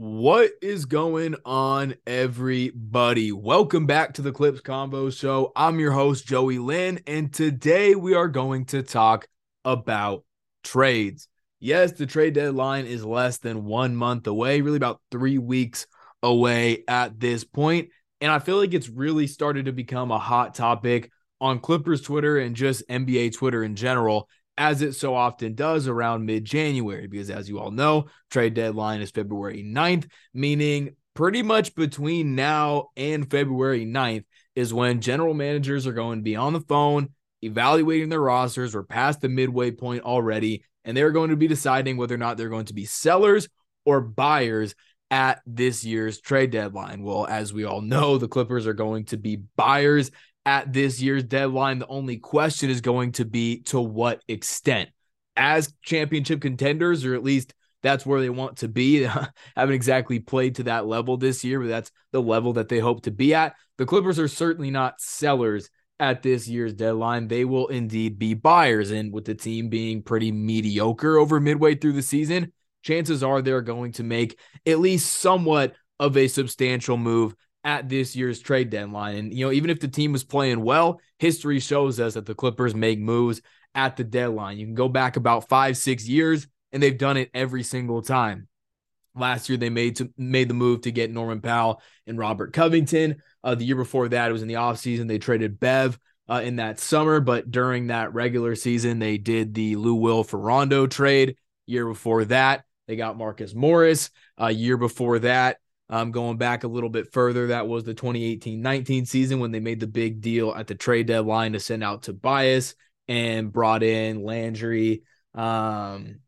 What is going on, everybody? Welcome back to the Clips Combo Show. I'm your host, Joey Linn, and today we are going to talk about trades. Yes, the trade deadline is less than one month away, really about three weeks away at this point. And I feel like it's really started to become a hot topic on Clippers Twitter and just NBA Twitter in general as it so often does around mid January, because as you all know, trade deadline is February 9th, meaning pretty much between now and February 9th is when general managers are going to be on the phone evaluating their rosters. We're past the midway point already, and they're going to be deciding whether or not they're going to be sellers or buyers at this year's trade deadline. Well, as we all know, the Clippers are going to be buyers at this year's deadline. The only question is going to be to what extent. As championship contenders, or at least that's where they want to be. haven't exactly played to that level this year, but that's the level that they hope to be at. The Clippers are certainly not sellers at this year's deadline. They will indeed be buyers. And with the team being pretty mediocre over midway through the season, chances are they're going to make at least somewhat of a substantial move at this year's trade deadline. And, you know, even if the team was playing well, history shows us that the Clippers make moves at the deadline. You can go back about five, six years, and they've done it every single time. Last year, they made to, made the move to get Norman Powell and Robert Covington. Uh, the year before that, it was in the offseason. They traded Bev uh, in that summer, but during that regular season, they did the Lou Will for Rondo trade. Year before that, they got Marcus Morris. A uh, year before that, um, going back a little bit further, that was the 2018 19 season when they made the big deal at the trade deadline to send out Tobias and brought in Landry um,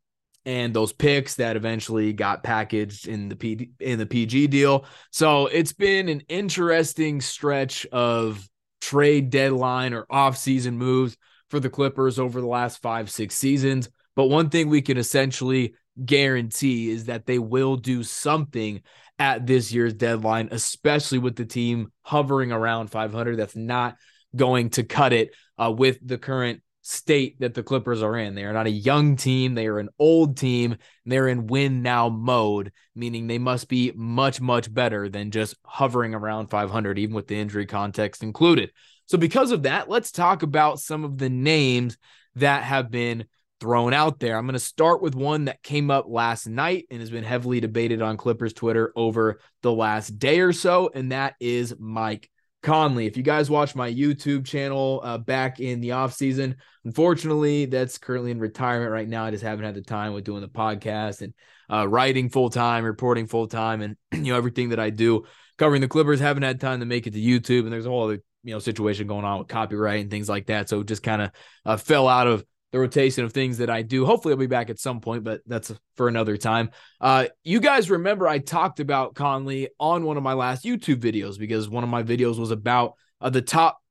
and those picks that eventually got packaged in the P- in the PG deal. So it's been an interesting stretch of trade deadline or off-season moves for the Clippers over the last 5-6 seasons. But one thing we can essentially guarantee is that they will do something at this year's deadline, especially with the team hovering around 500. That's not going to cut it uh, with the current state that the Clippers are in. They are not a young team, they are an old team. they're in win now mode, meaning they must be much, much better than just hovering around 500, even with the injury context included. So, because of that, let's talk about some of the names that have been thrown out there. I'm going to start with one that came up last night and has been heavily debated on Clippers Twitter over the last day or so, and that is Mike Conley. If you guys watch my YouTube channel uh, back in the off season, unfortunately, that's currently in retirement right now. I just haven't had the time with doing the podcast and uh, writing full time, reporting full time, and you know everything that I do covering the Clippers. Haven't had time to make it to YouTube, and there's a whole other you know situation going on with copyright and things like that. So it just kind of uh, fell out of the rotation of things that I do. Hopefully, I'll be back at some point, but that's for another time. Uh, you guys remember I talked about Conley on one of my last YouTube videos because one of my videos was about uh, the top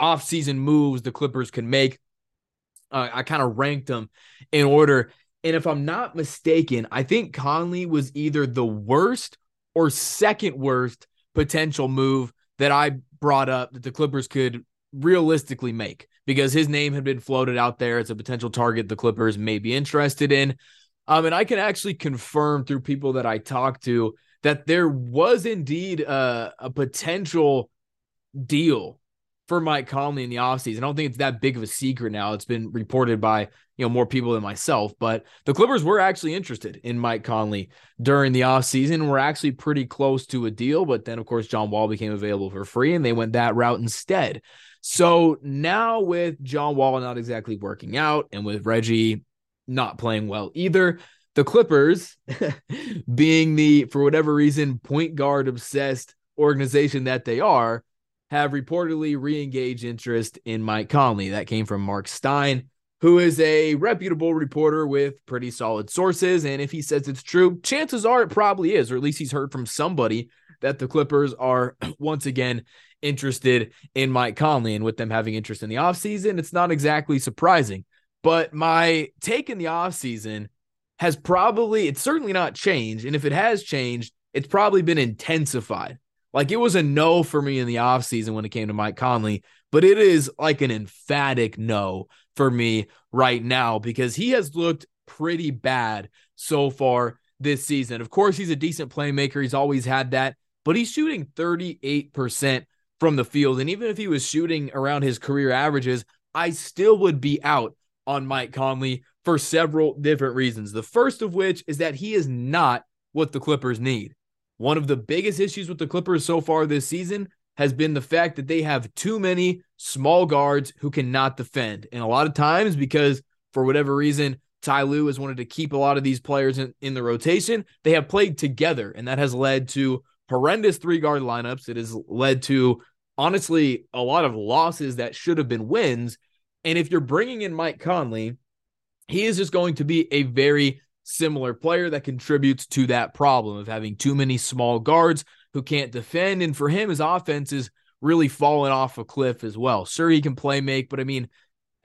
offseason moves the Clippers can make. Uh, I kind of ranked them in order. And if I'm not mistaken, I think Conley was either the worst or second worst potential move that I brought up that the Clippers could realistically make because his name had been floated out there as a potential target the Clippers may be interested in. Um, and I can actually confirm through people that I talked to that there was indeed a, a potential deal for Mike Conley in the offseason. I don't think it's that big of a secret now. It's been reported by, you know, more people than myself, but the Clippers were actually interested in Mike Conley during the offseason. We're actually pretty close to a deal, but then of course John Wall became available for free and they went that route instead. So now with John Wall not exactly working out and with Reggie not playing well either, the Clippers being the, for whatever reason, point guard obsessed organization that they are, have reportedly re engaged interest in Mike Conley. That came from Mark Stein, who is a reputable reporter with pretty solid sources. And if he says it's true, chances are it probably is, or at least he's heard from somebody that the Clippers are once again interested in Mike Conley. And with them having interest in the offseason, it's not exactly surprising. But my take in the offseason has probably, it's certainly not changed. And if it has changed, it's probably been intensified. Like it was a no for me in the offseason when it came to Mike Conley, but it is like an emphatic no for me right now because he has looked pretty bad so far this season. Of course, he's a decent playmaker. He's always had that, but he's shooting 38% from the field. And even if he was shooting around his career averages, I still would be out on Mike Conley for several different reasons. The first of which is that he is not what the Clippers need. One of the biggest issues with the Clippers so far this season has been the fact that they have too many small guards who cannot defend. And a lot of times, because for whatever reason, Ty Lue has wanted to keep a lot of these players in, in the rotation, they have played together. And that has led to horrendous three guard lineups. It has led to, honestly, a lot of losses that should have been wins. And if you're bringing in Mike Conley, he is just going to be a very similar player that contributes to that problem of having too many small guards who can't defend. And for him, his offense is really falling off a cliff as well. Sure, he can play make, but I mean,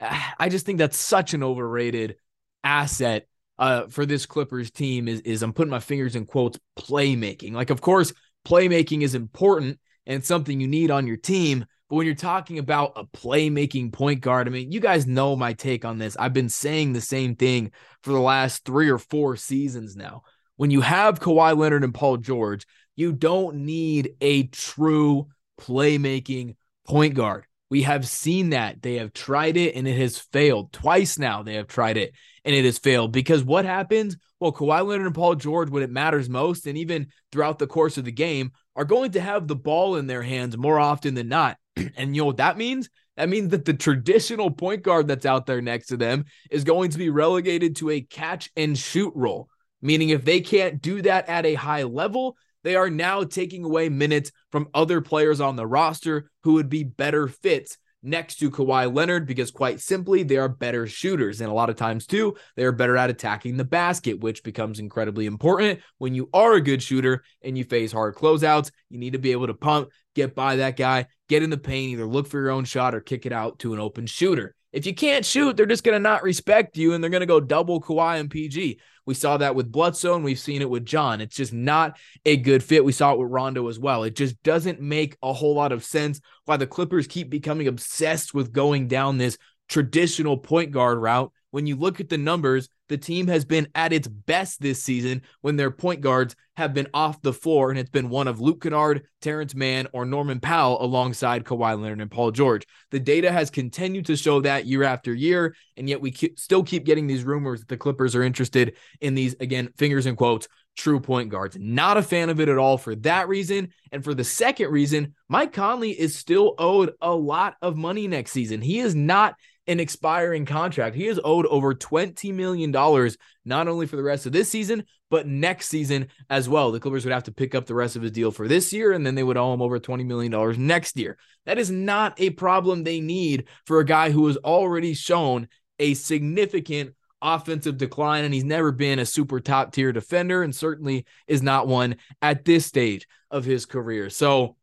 I just think that's such an overrated asset uh, for this Clippers team is, is I'm putting my fingers in quotes playmaking. Like, of course, playmaking is important and something you need on your team. But when you're talking about a playmaking point guard, I mean, you guys know my take on this. I've been saying the same thing for the last three or four seasons now. When you have Kawhi Leonard and Paul George, you don't need a true playmaking point guard. We have seen that. They have tried it and it has failed. Twice now they have tried it and it has failed. Because what happens? Well, Kawhi Leonard and Paul George, when it matters most, and even throughout the course of the game, are going to have the ball in their hands more often than not. and you know what that means? That means that the traditional point guard that's out there next to them is going to be relegated to a catch and shoot role. Meaning, if they can't do that at a high level, they are now taking away minutes from other players on the roster who would be better fits next to Kawhi Leonard because, quite simply, they are better shooters. And a lot of times, too, they are better at attacking the basket, which becomes incredibly important when you are a good shooter and you face hard closeouts. You need to be able to pump, get by that guy, get in the paint, either look for your own shot or kick it out to an open shooter. If you can't shoot, they're just going to not respect you and they're going to go double Kawhi and PG. We saw that with and we've seen it with John. It's just not a good fit. We saw it with Rondo as well. It just doesn't make a whole lot of sense why the Clippers keep becoming obsessed with going down this traditional point guard route. When you look at the numbers, the team has been at its best this season when their point guards have been off the floor, and it's been one of Luke Kennard, Terance Mann, or Norman Powell alongside Kawhi Leonard and Paul George. The data has continued to show that year after year, and yet we keep, still keep getting these rumors that the Clippers are interested in these, again, fingers and quotes, true point guards. Not a fan of it at all for that reason. And for the second reason, Mike Conley is still owed a lot of money next season. He is not an expiring contract. He is owed over $20 million, not only for the rest of this season, but next season as well. The Clippers would have to pick up the rest of his deal for this year, and then they would owe him over $20 million next year. That is not a problem they need for a guy who has already shown a significant offensive decline, and he's never been a super top tier defender, and certainly is not one at this stage of his career. So,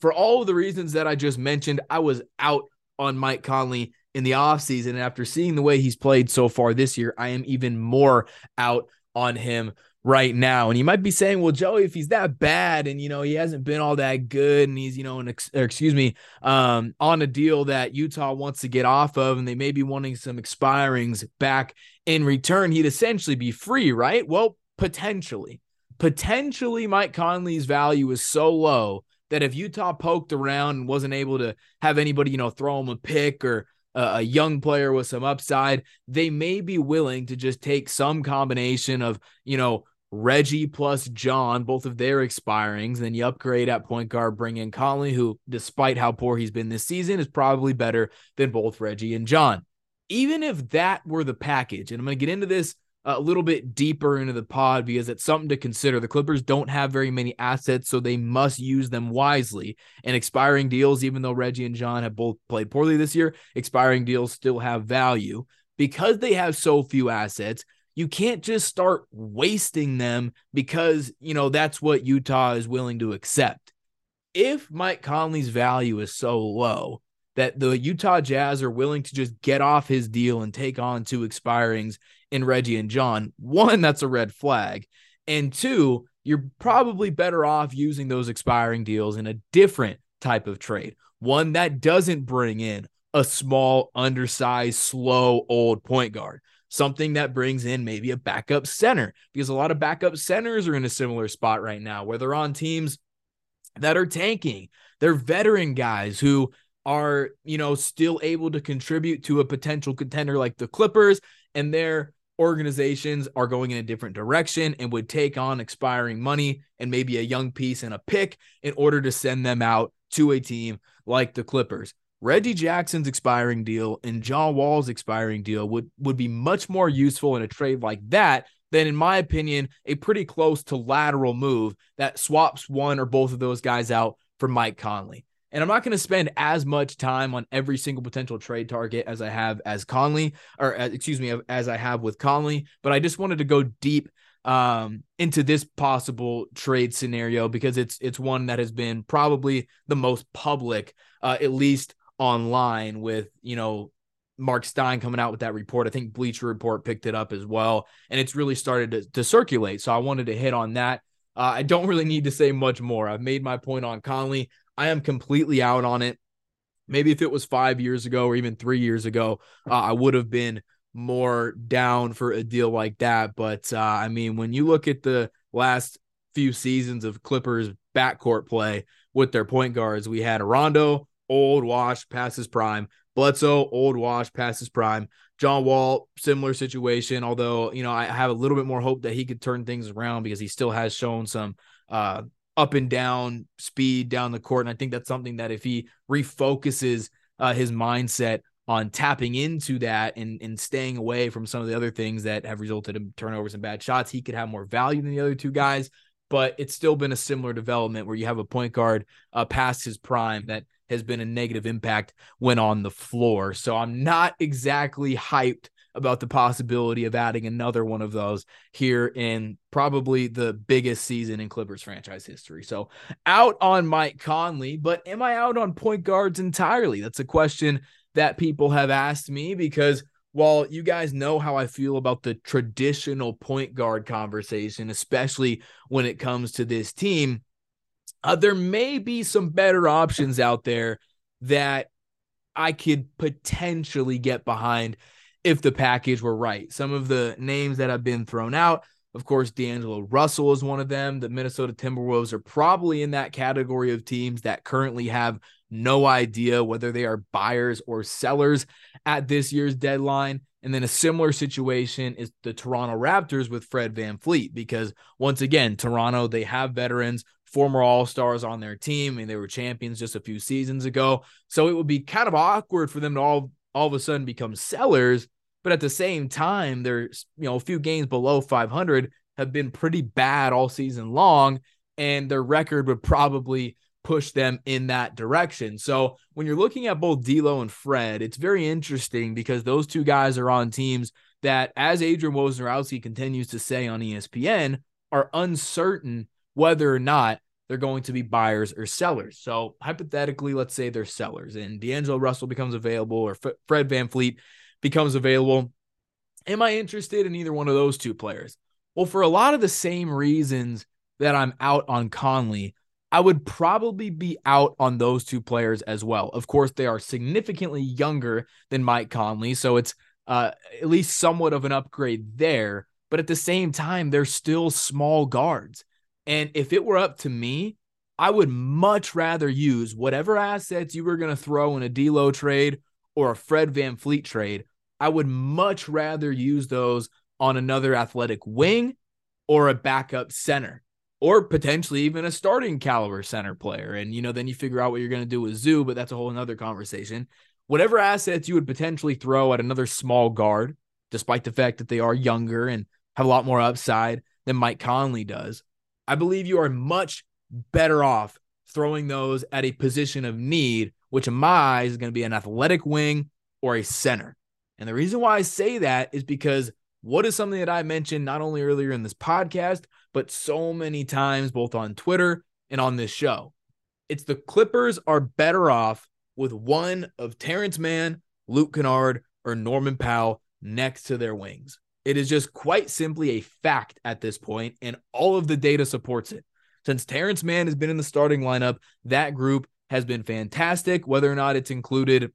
for all of the reasons that I just mentioned, I was out on Mike Conley in the offseason. And after seeing the way he's played so far this year, I am even more out on him right now. And you might be saying, well, Joey, if he's that bad and, you know, he hasn't been all that good and he's, you know, an ex- excuse me, um, on a deal that Utah wants to get off of and they may be wanting some expirings back in return, he'd essentially be free, right? Well, potentially. Potentially, Mike Conley's value is so low that if Utah poked around and wasn't able to have anybody, you know, throw him a pick or a young player with some upside, they may be willing to just take some combination of, you know, Reggie plus John, both of their expirings. Then you upgrade at point guard, bring in Conley, who, despite how poor he's been this season, is probably better than both Reggie and John. Even if that were the package, and I'm going to get into this a little bit deeper into the pod because it's something to consider. The Clippers don't have very many assets, so they must use them wisely. And expiring deals, even though Reggie and John have both played poorly this year, expiring deals still have value. Because they have so few assets, you can't just start wasting them because, you know, that's what Utah is willing to accept. If Mike Conley's value is so low, that the Utah Jazz are willing to just get off his deal and take on two expirings in Reggie and John, one, that's a red flag. And two, you're probably better off using those expiring deals in a different type of trade, one that doesn't bring in a small, undersized, slow, old point guard. something that brings in maybe a backup center because a lot of backup centers are in a similar spot right now where they're on teams that are tanking. They're veteran guys who are, you know, still able to contribute to a potential contender like the Clippers and their organizations are going in a different direction and would take on expiring money and maybe a young piece and a pick in order to send them out to a team like the Clippers. Reggie Jackson's expiring deal and John Wall's expiring deal would would be much more useful in a trade like that than in my opinion a pretty close to lateral move that swaps one or both of those guys out for Mike Conley. And I'm not going to spend as much time on every single potential trade target as I have as Conley or as, excuse me as I have with Conley, but I just wanted to go deep um, into this possible trade scenario because it's it's one that has been probably the most public, uh, at least online with, you know, Mark Stein coming out with that report. I think Bleacher Report picked it up as well, and it's really started to, to circulate. So I wanted to hit on that. Uh, I don't really need to say much more. I've made my point on Conley. I am completely out on it. Maybe if it was five years ago or even three years ago, uh, I would have been more down for a deal like that. But uh, I mean, when you look at the last few seasons of Clippers backcourt play with their point guards, we had Rondo, old, washed, past his prime. Bledsoe, old, washed, past his prime. John Wall, similar situation. Although you know, I have a little bit more hope that he could turn things around because he still has shown some uh, up and down speed down the court, and I think that's something that if he refocuses uh, his mindset on tapping into that and, and staying away from some of the other things that have resulted in turnovers and bad shots, he could have more value than the other two guys. But it's still been a similar development where you have a point guard uh, past his prime that has been a negative impact when on the floor. So I'm not exactly hyped about the possibility of adding another one of those here in probably the biggest season in Clippers franchise history. So out on Mike Conley, but am I out on point guards entirely? That's a question that people have asked me because while you guys know how I feel about the traditional point guard conversation, especially when it comes to this team, uh, there may be some better options out there that I could potentially get behind if the package were right. Some of the names that have been thrown out, of course, D'Angelo Russell is one of them. The Minnesota Timberwolves are probably in that category of teams that currently have no idea whether they are buyers or sellers at this year's deadline. And then a similar situation is the Toronto Raptors with Fred VanVleet, because once again, Toronto, they have veterans former All Stars on their team. Mean, they were champions just a few seasons ago. So it would be kind of awkward for them to all all of a sudden become sellers. But at the same time, they're you know a few games below 500 have been pretty bad all season long, and their record would probably push them in that direction. So when you're looking at both D'Lo and Fred, it's very interesting because those two guys are on teams that, as Adrian Wojnarowski continues to say on ESPN, are uncertain whether or not they're going to be buyers or sellers. So hypothetically, let's say they're sellers and D'Angelo Russell becomes available or F- Fred VanVleet becomes available. Am I interested in either one of those two players? Well, for a lot of the same reasons that I'm out on Conley, I would probably be out on those two players as well. Of course, they are significantly younger than Mike Conley, so it's uh, at least somewhat of an upgrade there. But at the same time, they're still small guards. And if it were up to me, I would much rather use whatever assets you were going to throw in a D'Lo trade or a Fred VanVleet trade. I would much rather use those on another athletic wing or a backup center or potentially even a starting caliber center player. And, you know, then you figure out what you're going to do with Zoo, but that's a whole another conversation. Whatever assets you would potentially throw at another small guard, despite the fact that they are younger and have a lot more upside than Mike Conley does, I believe you are much better off throwing those at a position of need, which in my eyes is going to be an athletic wing or a center. And the reason why I say that is because what is something that I mentioned not only earlier in this podcast, but so many times, both on Twitter and on this show. It's the Clippers are better off with one of Terance Mann, Luke Kennard, or Norman Powell next to their wings. It is just quite simply a fact at this point, and all of the data supports it. Since Terance Mann has been in the starting lineup, that group has been fantastic. Whether or not it's included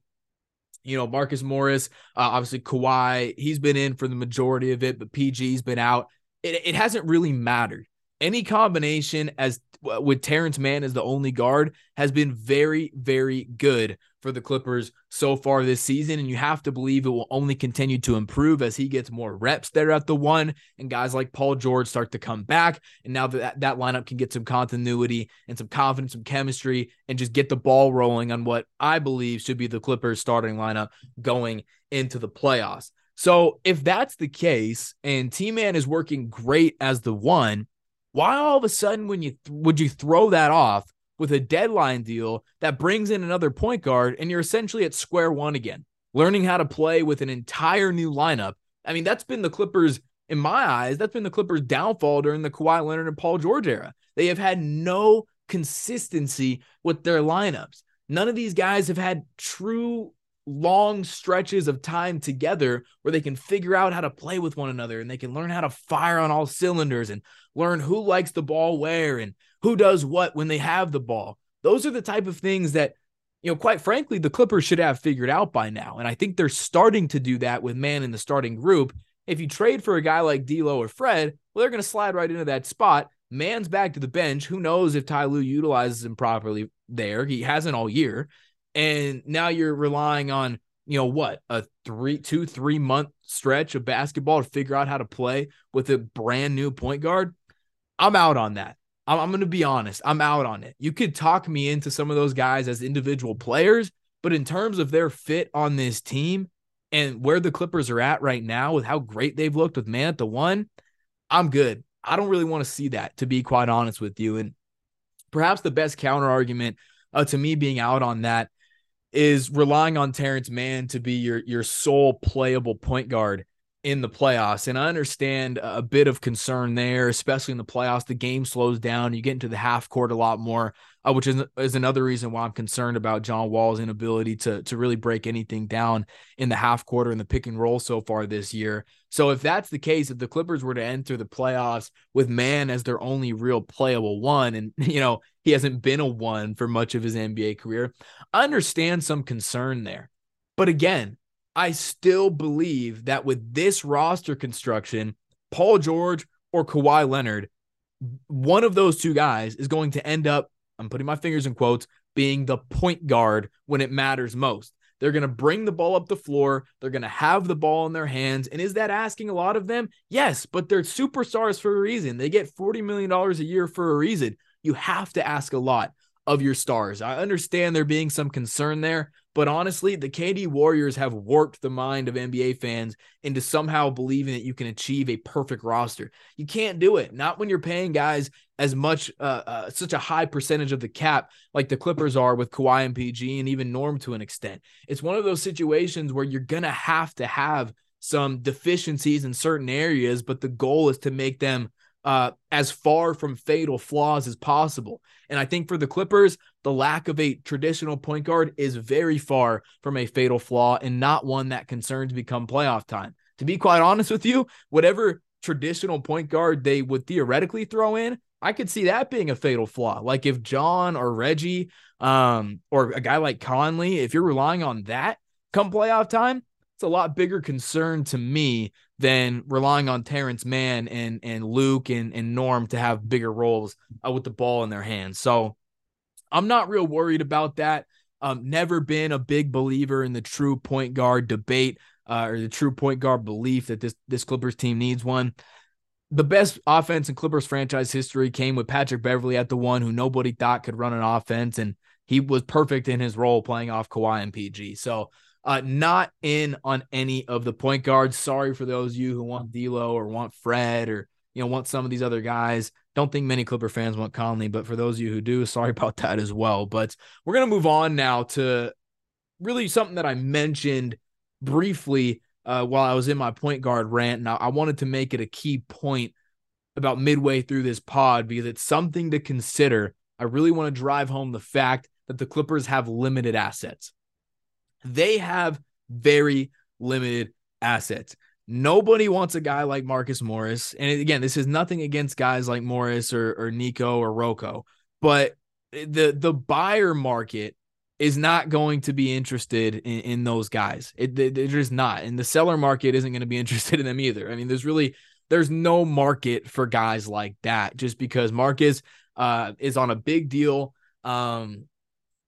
You know, Marcus Morris, uh, obviously Kawhi, he's been in for the majority of it, but PG's been out. It, it hasn't really mattered. Any combination as with Terance Mann as the only guard has been very, very good for the Clippers so far this season. And you have to believe it will only continue to improve as he gets more reps there at the one and guys like Paul George start to come back. And now that that lineup can get some continuity and some confidence, some chemistry, and just get the ball rolling on what I believe should be the Clippers starting lineup going into the playoffs. So if that's the case and T Man is working great as the one, why all of a sudden when you th- would you throw that off with a deadline deal that brings in another point guard and you're essentially at square one again, learning how to play with an entire new lineup. I mean, that's been the Clippers, in my eyes, that's been the Clippers' downfall during the Kawhi Leonard and Paul George era. They have had no consistency with their lineups. None of these guys have had true long stretches of time together where they can figure out how to play with one another and they can learn how to fire on all cylinders and learn who likes the ball where and who does what when they have the ball. Those are the type of things that, you know, quite frankly, the Clippers should have figured out by now. And I think they're starting to do that with Mann in the starting group. If you trade for a guy like D'Lo or Fred, well, they're going to slide right into that spot. Mann's back to the bench. Who knows if Ty Lue utilizes him properly there? He hasn't all year. And now you're relying on, you know, what, a three, two, three month stretch of basketball to figure out how to play with a brand new point guard. I'm out on that. I'm, I'm going to be honest. I'm out on it. You could talk me into some of those guys as individual players, but in terms of their fit on this team and where the Clippers are at right now with how great they've looked with Mann at the one, I'm good. I don't really want to see that, to be quite honest with you. And perhaps the best counter argument uh, to me being out on that is relying on Terance Mann to be your your sole playable point guard in the playoffs. And I understand a bit of concern there, especially in the playoffs. The game slows down. You get into the half court a lot more, uh, which is, is another reason why I'm concerned about John Wall's inability to, to really break anything down in the half quarter and the pick and roll so far this year. So if that's the case, if the Clippers were to enter the playoffs with Mann as their only real playable one, and you know, he hasn't been a one for much of his NBA career, I understand some concern there. But again, I still believe that with this roster construction, Paul George or Kawhi Leonard, one of those two guys is going to end up, I'm putting my fingers in quotes, being the point guard when it matters most. They're going to bring the ball up the floor. They're going to have the ball in their hands. And is that asking a lot of them? Yes, but they're superstars for a reason. They get $40 million a year for a reason. You have to ask a lot of your stars. I understand there being some concern there, but honestly, the KD Warriors have warped the mind of NBA fans into somehow believing that you can achieve a perfect roster. You can't do it. Not when you're paying guys as much, uh, uh, such a high percentage of the cap like the Clippers are with Kawhi and PG and even Norm to an extent. It's one of those situations where you're to have to have some deficiencies in certain areas, but the goal is to make them uh, as far from fatal flaws as possible. And I think for the Clippers, the lack of a traditional point guard is very far from a fatal flaw and not one that concerns become playoff time. To be quite honest with you, whatever traditional point guard they would theoretically throw in, I could see that being a fatal flaw. Like if John or Reggie um, or a guy like Conley, if you're relying on that come playoff time, it's a lot bigger concern to me than relying on Terance Mann and and Luke and, and Norm to have bigger roles uh, with the ball in their hands. So I'm not real worried about that. Um, never been a big believer in the true point guard debate uh, or the true point guard belief that this this Clippers team needs one. The best offense in Clippers franchise history came with Patrick Beverley at the one who nobody thought could run an offense, and he was perfect in his role playing off Kawhi and PG. So uh, not in on any of the point guards. Sorry for those of you who want D'Lo or want Fred or you know want some of these other guys. Don't think many Clipper fans want Conley, but for those of you who do, sorry about that as well. But we're gonna move on now to really something that I mentioned briefly uh, while I was in my point guard rant. Now I wanted to make it a key point about midway through this pod because it's something to consider. I really want to drive home the fact that the Clippers have limited assets. They have very limited assets. Nobody wants a guy like Marcus Morris. And again, this is nothing against guys like Morris or, or Nico or Rocco, but the the buyer market is not going to be interested in, in those guys. It, they're just not. And the seller market isn't going to be interested in them either. I mean, there's really there's no market for guys like that just because Marcus uh, is on a big deal. Um,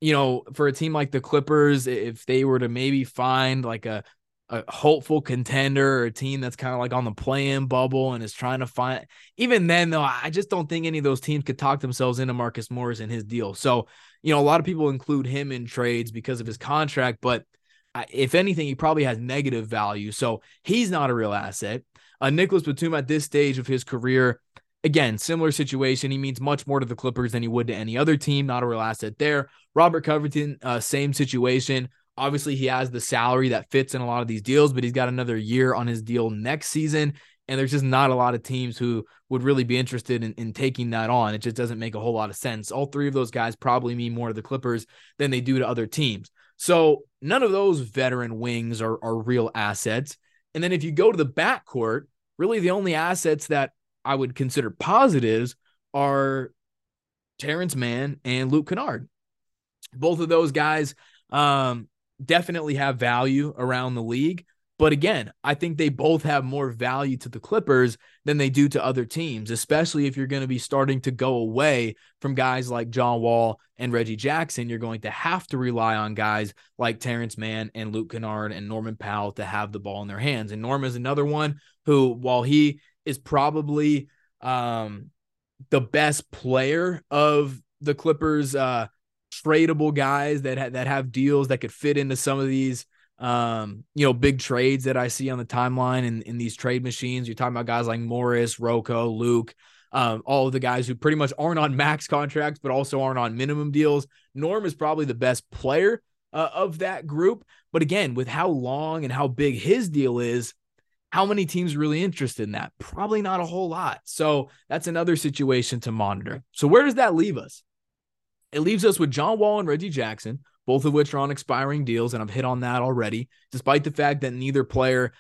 you know, for a team like the Clippers, if they were to maybe find like a a hopeful contender or a team that's kind of like on the play-in bubble and is trying to find even then though I just don't think any of those teams could talk themselves into Marcus Morris and his deal. So, you know, a lot of people include him in trades because of his contract, but if anything, he probably has negative value. So he's not a real asset. Uh, Nicolas Batum at this stage of his career, again, similar situation. He means much more to the Clippers than he would to any other team. Not a real asset there. Robert Covington, uh, same situation. Obviously, he has the salary that fits in a lot of these deals, but he's got another year on his deal next season. And there's just not a lot of teams who would really be interested in, in taking that on. It just doesn't make a whole lot of sense. All three of those guys probably mean more to the Clippers than they do to other teams. So none of those veteran wings are, are real assets. And then if you go to the backcourt, really the only assets that I would consider positives are Terance Mann and Luke Kennard. Both of those guys um, definitely have value around the league. But again, I think they both have more value to the Clippers than they do to other teams, especially if you're going to be starting to go away from guys like John Wall and Reggie Jackson. You're going to have to rely on guys like Terance Mann and Luke Kennard and Norman Powell to have the ball in their hands. And Norm is another one who, while he is probably um, the best player of the Clippers, uh, tradable guys that ha- that have deals that could fit into some of these um, you know, big trades that I see on the timeline in, in these trade machines. You're talking about guys like Morris, Rocco, Luke, um, all of the guys who pretty much aren't on max contracts, but also aren't on minimum deals. Norm is probably the best player uh, of that group. But again, with how long and how big his deal is, how many teams really interested in that? Probably not a whole lot. So that's another situation to monitor. So where does that leave us? It leaves us with John Wall and Reggie Jackson, both of which are on expiring deals, and I've hit on that already. Despite the fact that neither player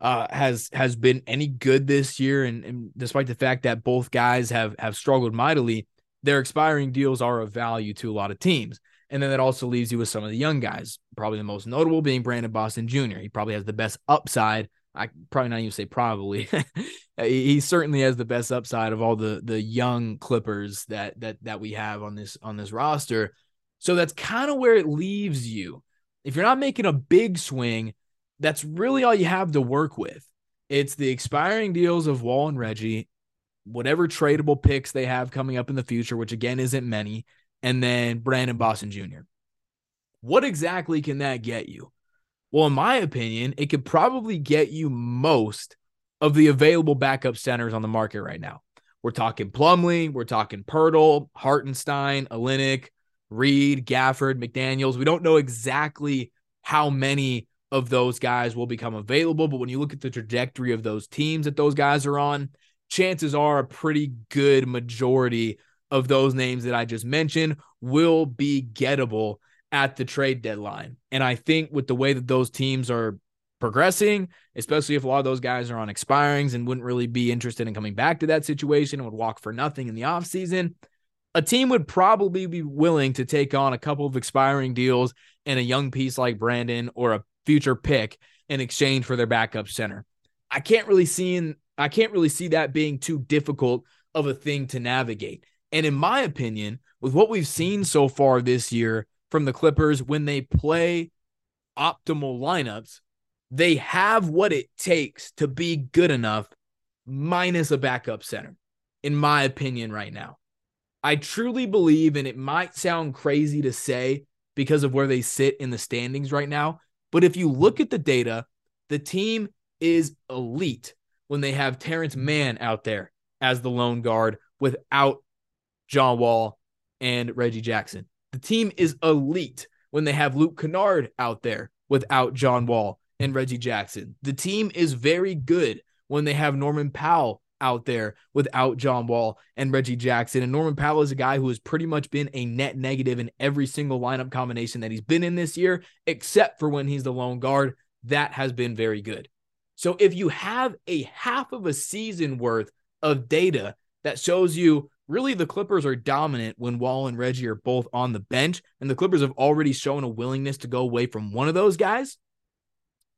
uh, has has been any good this year, and, and despite the fact that both guys have have struggled mightily, their expiring deals are of value to a lot of teams. And then that also leaves you with some of the young guys, probably the most notable being Brandon Boston Jr. He probably has the best upside. I probably not even say probably. he certainly has the best upside of all the the young Clippers that that that we have on this on this roster. So that's kind of where it leaves you. If you're not making a big swing, that's really all you have to work with. It's the expiring deals of Wall and Reggie, whatever tradable picks they have coming up in the future, which again isn't many, and then Brandon Boston Jr. What exactly can that get you? Well, in my opinion, it could probably get you most of the available backup centers on the market right now. We're talking Plumlee, we're talking Poeltl, Hartenstein, Olynyk, Reed, Gafford, McDaniels. We don't know exactly how many of those guys will become available, but when you look at the trajectory of those teams that those guys are on, chances are a pretty good majority of those names that I just mentioned will be gettable at the trade deadline. And I think with the way that those teams are progressing, especially if a lot of those guys are on expirings and wouldn't really be interested in coming back to that situation and would walk for nothing in the offseason, a team would probably be willing to take on a couple of expiring deals and a young piece like Brandon or a future pick in exchange for their backup center. I can't really see in, I can't really see that being too difficult of a thing to navigate. And in my opinion, with what we've seen so far this year from the Clippers when they play optimal lineups, they have what it takes to be good enough minus a backup center in my opinion right now. I truly believe, and it might sound crazy to say because of where they sit in the standings right now, but if you look at the data, the team is elite when they have Terance Mann out there as the lone guard without John Wall and Reggie Jackson. The team is elite when they have Luke Kennard out there without John Wall and Reggie Jackson. The team is very good when they have Norman Powell out there without John Wall and Reggie Jackson. And Norman Powell is a guy who has pretty much been a net negative in every single lineup combination that he's been in this year, except for when he's the lone guard. That has been very good. So if you have a half of a season worth of data that shows you really the Clippers are dominant when Wall and Reggie are both on the bench, and the Clippers have already shown a willingness to go away from one of those guys.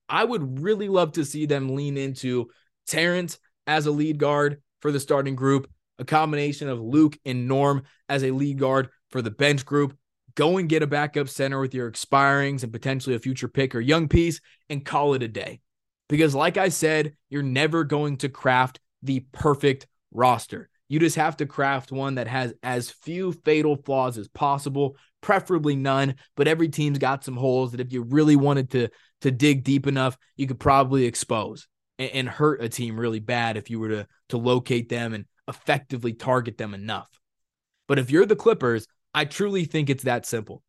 I would really love to see them lean into Terance as a lead guard for the starting group, a combination of Luke and Norm as a lead guard for the bench group. Go and get a backup center with your expirings and potentially a future pick or young piece and call it a day. Because, like I said, you're never going to craft the perfect roster. You just have to craft one that has as few fatal flaws as possible, preferably none. But every team's got some holes that if you really wanted to to dig deep enough, you could probably expose and, and hurt a team really bad if you were to to locate them and effectively target them enough. But if you're the Clippers, I truly think it's that simple.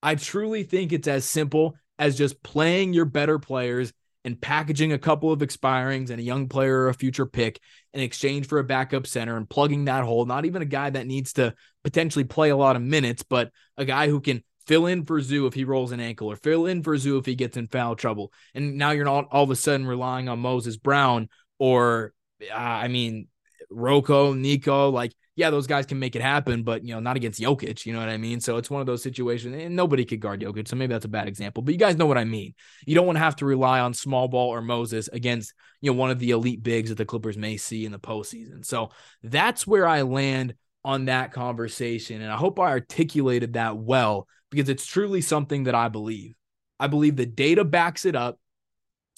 I truly think it's as simple as just playing your better players and packaging a couple of expirings and a young player or a future pick in exchange for a backup center and plugging that hole. Not even a guy that needs to potentially play a lot of minutes, but a guy who can fill in for Zoo if he rolls an ankle or fill in for Zoo if he gets in foul trouble. And now you're not all of a sudden relying on Moses Brown or, uh, I mean, Rocco, Nico. Like yeah, those guys can make it happen, but you know, not against Jokic. You know what I mean? So it's one of those situations, and nobody could guard Jokic. So maybe that's a bad example, but you guys know what I mean. You don't want to have to rely on small ball or Moses against you know one of the elite bigs that the Clippers may see in the postseason. So that's where I land on that conversation, and I hope I articulated that well because it's truly something that I believe. I believe the data backs it up.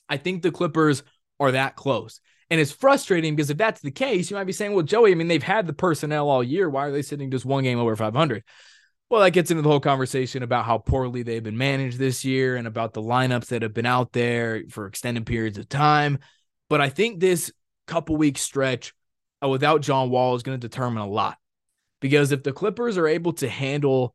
I think the Clippers are that close. And it's frustrating because if that's the case, you might be saying, well, Joey, I mean, they've had the personnel all year. Why are they sitting just one game over 500? Well, that gets into the whole conversation about how poorly they've been managed this year and about the lineups that have been out there for extended periods of time. But I think this couple week stretch uh, without John Wall is going to determine a lot because if the Clippers are able to handle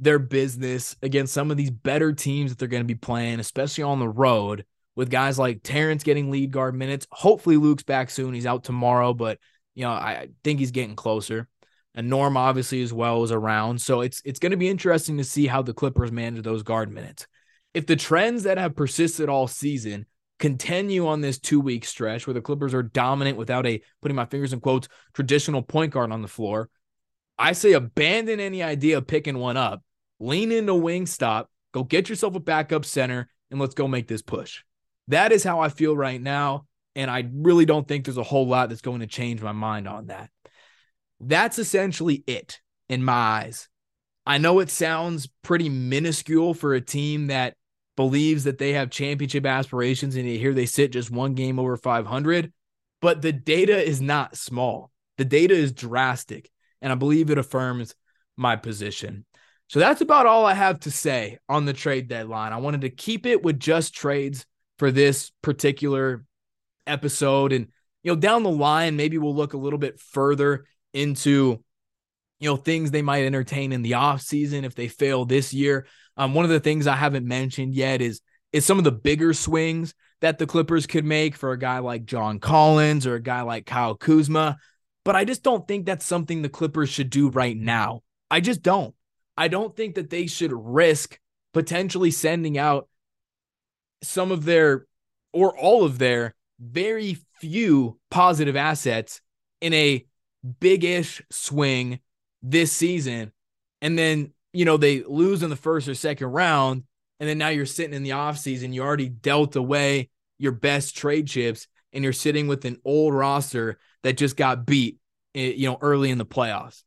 their business against some of these better teams that they're going to be playing, especially on the road, with guys like Terance getting lead guard minutes. Hopefully, Luke's back soon. He's out tomorrow, but you know I think he's getting closer. And Norm obviously as well is around, so it's it's going to be interesting to see how the Clippers manage those guard minutes. If the trends that have persisted all season continue on this two week stretch where the Clippers are dominant without a putting my fingers in quotes traditional point guard on the floor, I say abandon any idea of picking one up, lean into wing stop, go get yourself a backup center, and let's go make this push. That is how I feel right now. And I really don't think there's a whole lot that's going to change my mind on that. That's essentially it in my eyes. I know it sounds pretty minuscule for a team that believes that they have championship aspirations and here they sit just one game over 500, but the data is not small. The data is drastic, and I believe it affirms my position. So that's about all I have to say on the trade deadline. I wanted to keep it with just trades for this particular episode. And, you know, down the line, maybe we'll look a little bit further into, you know, things they might entertain in the off season if they fail this year. Um, one of the things I haven't mentioned yet is is some of the bigger swings that the Clippers could make for a guy like John Collins or a guy like Kyle Kuzma. But I just don't think that's something the Clippers should do right now. I just don't. I don't think that they should risk potentially sending out some of their or all of their very few positive assets in a big-ish swing this season. And then you know they lose in the first or second round and then now you're sitting in the offseason you already dealt away your best trade chips and you're sitting with an old roster that just got beat eh, you know early in the playoffs.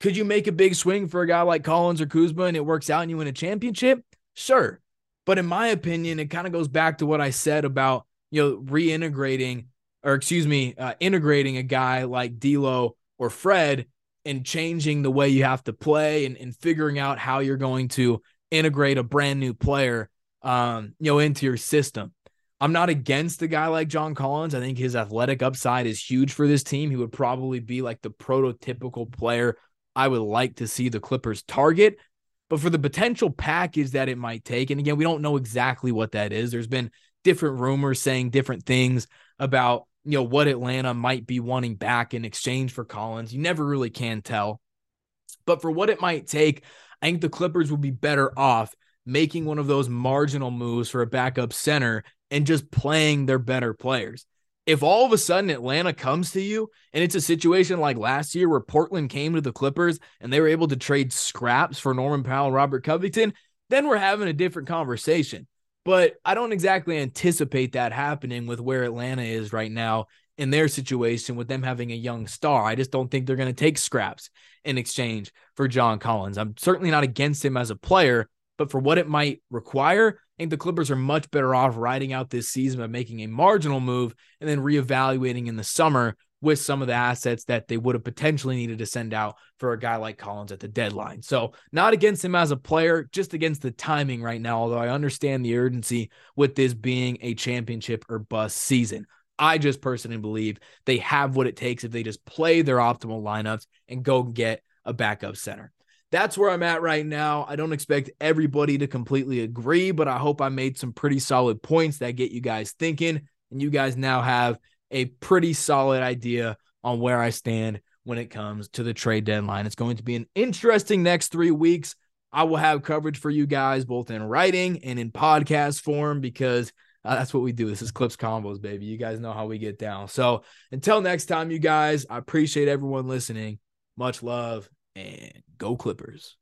Could you make a big swing for a guy like Collins or Kuzma and it works out and you win a championship? Sure but in my opinion, it kind of goes back to what I said about, you know, reintegrating or excuse me, uh, integrating a guy like D'Lo or Fred and changing the way you have to play and, and figuring out how you're going to integrate a brand new player, um, you know, into your system. I'm not against a guy like John Collins. I think his athletic upside is huge for this team. He would probably be like the prototypical player I would like to see the Clippers target. But for the potential package that it might take, and again, we don't know exactly what that is. There's been different rumors saying different things about you know what Atlanta might be wanting back in exchange for Collins. You never really can tell. But for what it might take, I think the Clippers would be better off making one of those marginal moves for a backup center and just playing their better players. If all of a sudden Atlanta comes to you and it's a situation like last year where Portland came to the Clippers and they were able to trade scraps for Norman Powell and Robert Covington, then we're having a different conversation. But I don't exactly anticipate that happening with where Atlanta is right now in their situation with them having a young star. I just don't think they're going to take scraps in exchange for John Collins. I'm certainly not against him as a player, but for what it might require, I think the Clippers are much better off riding out this season by making a marginal move and then reevaluating in the summer with some of the assets that they would have potentially needed to send out for a guy like Collins at the deadline. So, not against him as a player, just against the timing right now, although I understand the urgency with this being a championship or bust season. I just personally believe they have what it takes if they just play their optimal lineups and go get a backup center. That's where I'm at right now. I don't expect everybody to completely agree, but I hope I made some pretty solid points that get you guys thinking. And you guys now have a pretty solid idea on where I stand when it comes to the trade deadline. It's going to be an interesting next three weeks. I will have coverage for you guys both in writing and in podcast form because uh, that's what we do. This is Clips Combos, baby. You guys know how we get down. So until next time, you guys, I appreciate everyone listening. Much love and go Clippers.